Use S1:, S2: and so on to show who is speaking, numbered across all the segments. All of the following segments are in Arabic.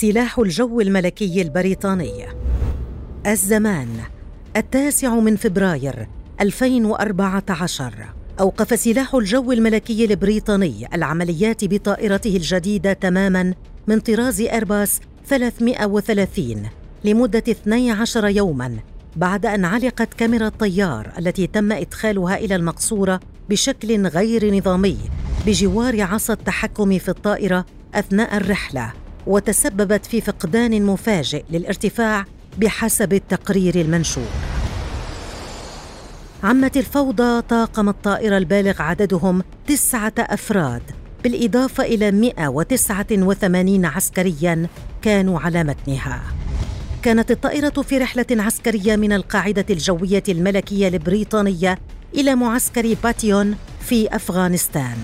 S1: سلاح الجو الملكي البريطاني. الزمان التاسع من فبراير 2014 أوقف سلاح الجو الملكي البريطاني العمليات بطائرته الجديدة تماما من طراز إيرباص 330 لمدة 12 يوما بعد أن علقت كاميرا الطيار التي تم إدخالها إلى المقصورة بشكل غير نظامي بجوار عصا التحكم في الطائرة أثناء الرحلة. وتسببت في فقدان مفاجئ للارتفاع بحسب التقرير المنشور. عمت الفوضى طاقم الطائرة البالغ عددهم تسعة أفراد بالإضافة إلى 189 عسكرياً كانوا على متنها. كانت الطائرة في رحلة عسكرية من القاعدة الجوية الملكية البريطانية إلى معسكر باتيون في أفغانستان.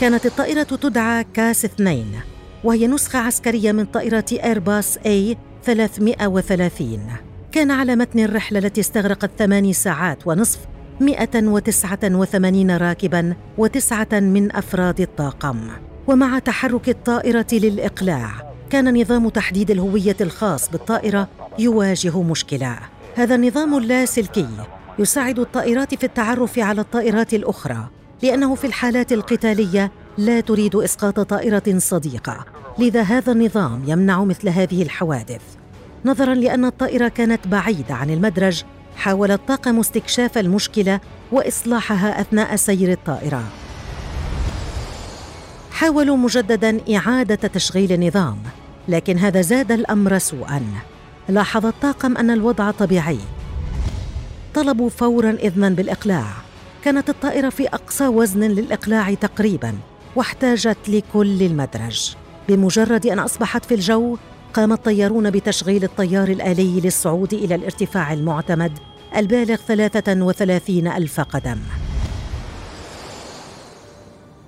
S1: كانت الطائرة تدعى كاس اثنين وهي نسخة عسكرية من طائرة إيرباص A 330 كان على متن الرحلة التي استغرقت ثماني ساعات ونصف 189 راكبا وتسعة من أفراد الطاقم. ومع تحرك الطائرة للإقلاع كان نظام تحديد الهوية الخاص بالطائرة يواجه مشكلة. هذا النظام اللاسلكي يساعد الطائرات في التعرف على الطائرات الأخرى لأنه في الحالات القتالية لا تريد إسقاط طائرة صديقة. لذا هذا النظام يمنع مثل هذه الحوادث. نظرا لأن الطائرة كانت بعيدة عن المدرج حاول الطاقم استكشاف المشكلة وإصلاحها أثناء سير الطائرة. حاولوا مجددا إعادة تشغيل النظام لكن هذا زاد الأمر سوءا. لاحظ الطاقم أن الوضع طبيعي. طلبوا فورا اذنا بالإقلاع. كانت الطائرة في أقصى وزن للإقلاع تقريبا. واحتاجت لكل المدرج. بمجرد أن أصبحت في الجو قام الطيارون بتشغيل الطيار الآلي للصعود إلى الارتفاع المعتمد البالغ 33 ألف قدم.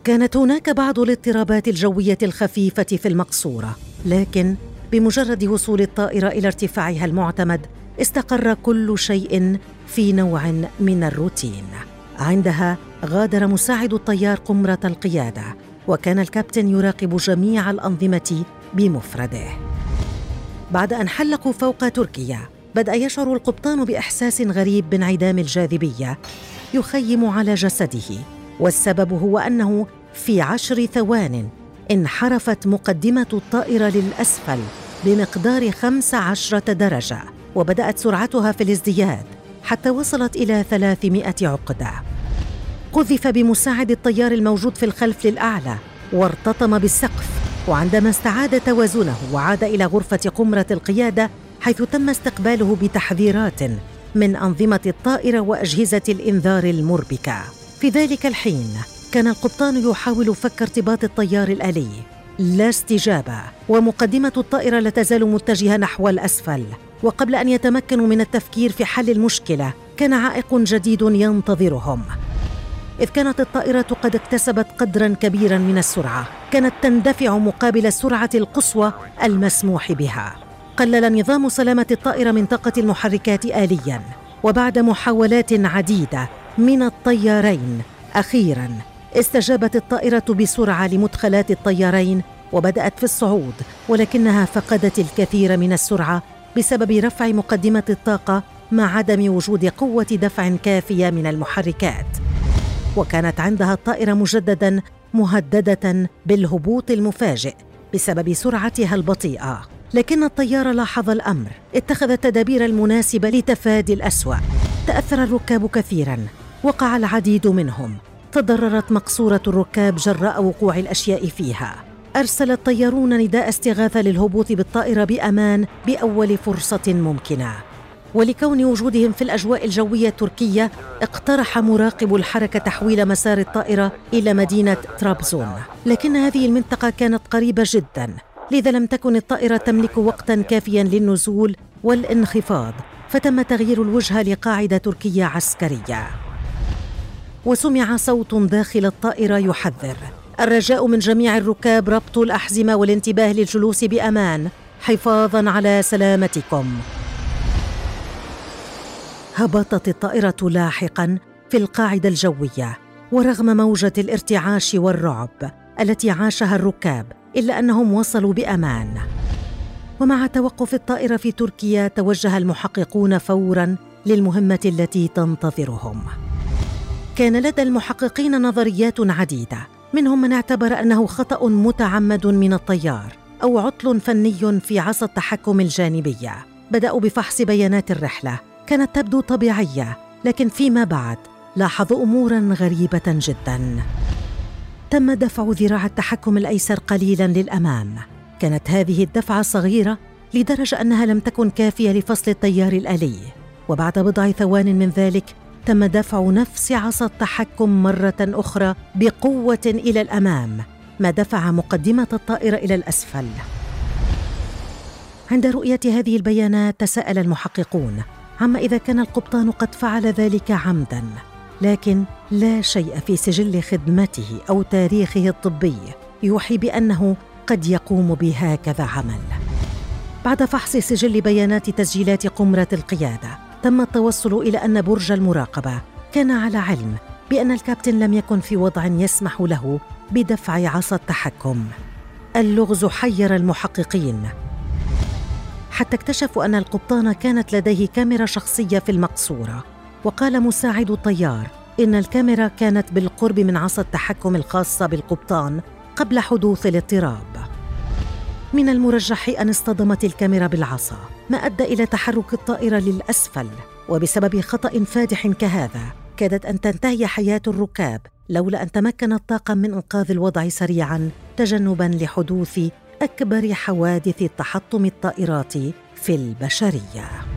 S1: كانت هناك بعض الاضطرابات الجوية الخفيفة في المقصورة لكن بمجرد وصول الطائرة إلى ارتفاعها المعتمد استقر كل شيء في نوع من الروتين. عندها غادر مساعد الطيار قمرة القيادة وكان الكابتن يراقب جميع الأنظمة بمفرده. بعد أن حلقوا فوق تركيا بدأ يشعر القبطان بإحساس غريب بانعدام الجاذبية يخيم على جسده والسبب هو أنه في عشر ثوان انحرفت مقدمة الطائرة للأسفل بمقدار خمس عشرة درجة وبدأت سرعتها في الازدياد حتى وصلت إلى ثلاثمائة عقدة. قذف بمساعد الطيار الموجود في الخلف للأعلى وارتطم بالسقف. وعندما استعاد توازنه وعاد إلى غرفة قمرة القيادة حيث تم استقباله بتحذيرات من أنظمة الطائره وأجهزة الإنذار المربكة. في ذلك الحين كان القبطان يحاول فك ارتباط الطيار الآلي. لا استجابة ومقدمة الطائرة لا تزال متجهة نحو الأسفل. وقبل أن يتمكنوا من التفكير في حل المشكلة كان عائق جديد ينتظرهم. إذ كانت الطائرة قد اكتسبت قدرا كبيرا من السرعة كانت تندفع مقابل السرعة القصوى المسموح بها. قلل نظام سلامة الطائرة من طاقة المحركات آليا وبعد محاولات عديدة من الطيارين. أخيرا استجابت الطائرة بسرعة لمدخلات الطيارين وبدأت في الصعود ولكنها فقدت الكثير من السرعة بسبب رفع مقدمة الطاقة مع عدم وجود قوة دفع كافية من المحركات. وكانت عندها الطائرة مجددا مهددة بالهبوط المفاجئ بسبب سرعتها البطيئة. لكن الطيار لاحظ الأمر. اتخذ التدابير المناسبة لتفادي الأسوأ. تأثر الركاب كثيرا. وقع العديد منهم. تضررت مقصورة الركاب جراء وقوع الأشياء فيها. أرسل الطيارون نداء استغاثة للهبوط بالطائرة بأمان بأول فرصة ممكنة. ولكون وجودهم في الأجواء الجوية التركية اقترح مراقب الحركة تحويل مسار الطائرة إلى مدينة طرابزون لكن هذه المنطقة كانت قريبة جدا لذا لم تكن الطائرة تملك وقتا كافيا للنزول والانخفاض فتم تغيير الوجهه لقاعدة تركية عسكرية. وسمع صوت داخل الطائرة يحذر. الرجاء من جميع الركاب ربط الأحزمة والانتباه للجلوس بأمان. حفاظا على سلامتكم. هبطت الطائرة لاحقا في القاعدة الجوية ورغم موجة الارتعاش والرعب التي عاشها الركاب إلا أنهم وصلوا بأمان. ومع توقف الطائرة في تركيا توجه المحققون فورا للمهمة التي تنتظرهم. كان لدى المحققين نظريات عديدة منهم من اعتبر أنه خطأ متعمد من الطيار أو عطل فني في عصا التحكم الجانبية. بدأوا بفحص بيانات الرحلة كانت تبدو طبيعية لكن فيما بعد لاحظوا امورا غريبة جدا. تم دفع ذراع التحكم الأيسر قليلا للأمام. كانت هذه الدفعة صغيرة لدرجة أنها لم تكن كافية لفصل التيار الآلي. وبعد بضع ثوان من ذلك تم دفع نفس عصا التحكم مرة أخرى بقوة إلى الأمام ما دفع مقدمة الطائرة إلى الأسفل. عند رؤية هذه البيانات تساءل المحققون عما إذا كان القبطان قد فعل ذلك عمدا لكن لا شيء في سجل خدمته أو تاريخه الطبي يوحي بأنه قد يقوم بهكذا عمل. بعد فحص سجل بيانات تسجيلات قمرة القيادة تم التوصل إلى أن برج المراقبة كان على علم بأن الكابتن لم يكن في وضع يسمح له بدفع عصا التحكم. اللغز حير المحققين حتى اكتشفوا أن القبطان كانت لديه كاميرا شخصية في المقصورة. وقال مساعد الطيار إن الكاميرا كانت بالقرب من عصا التحكم الخاصه بالقبطان قبل حدوث الاضطراب. من المرجح أن اصطدمت الكاميرا بالعصا ما أدى إلى تحرك الطائرة للأسفل. وبسبب خطأ فادح كهذا كادت أن تنتهي حياة الركاب لولا أن تمكن الطاقم من إنقاذ الوضع سريعا تجنبا لحدوث أكبر حوادث تحطم الطائرات في البشرية.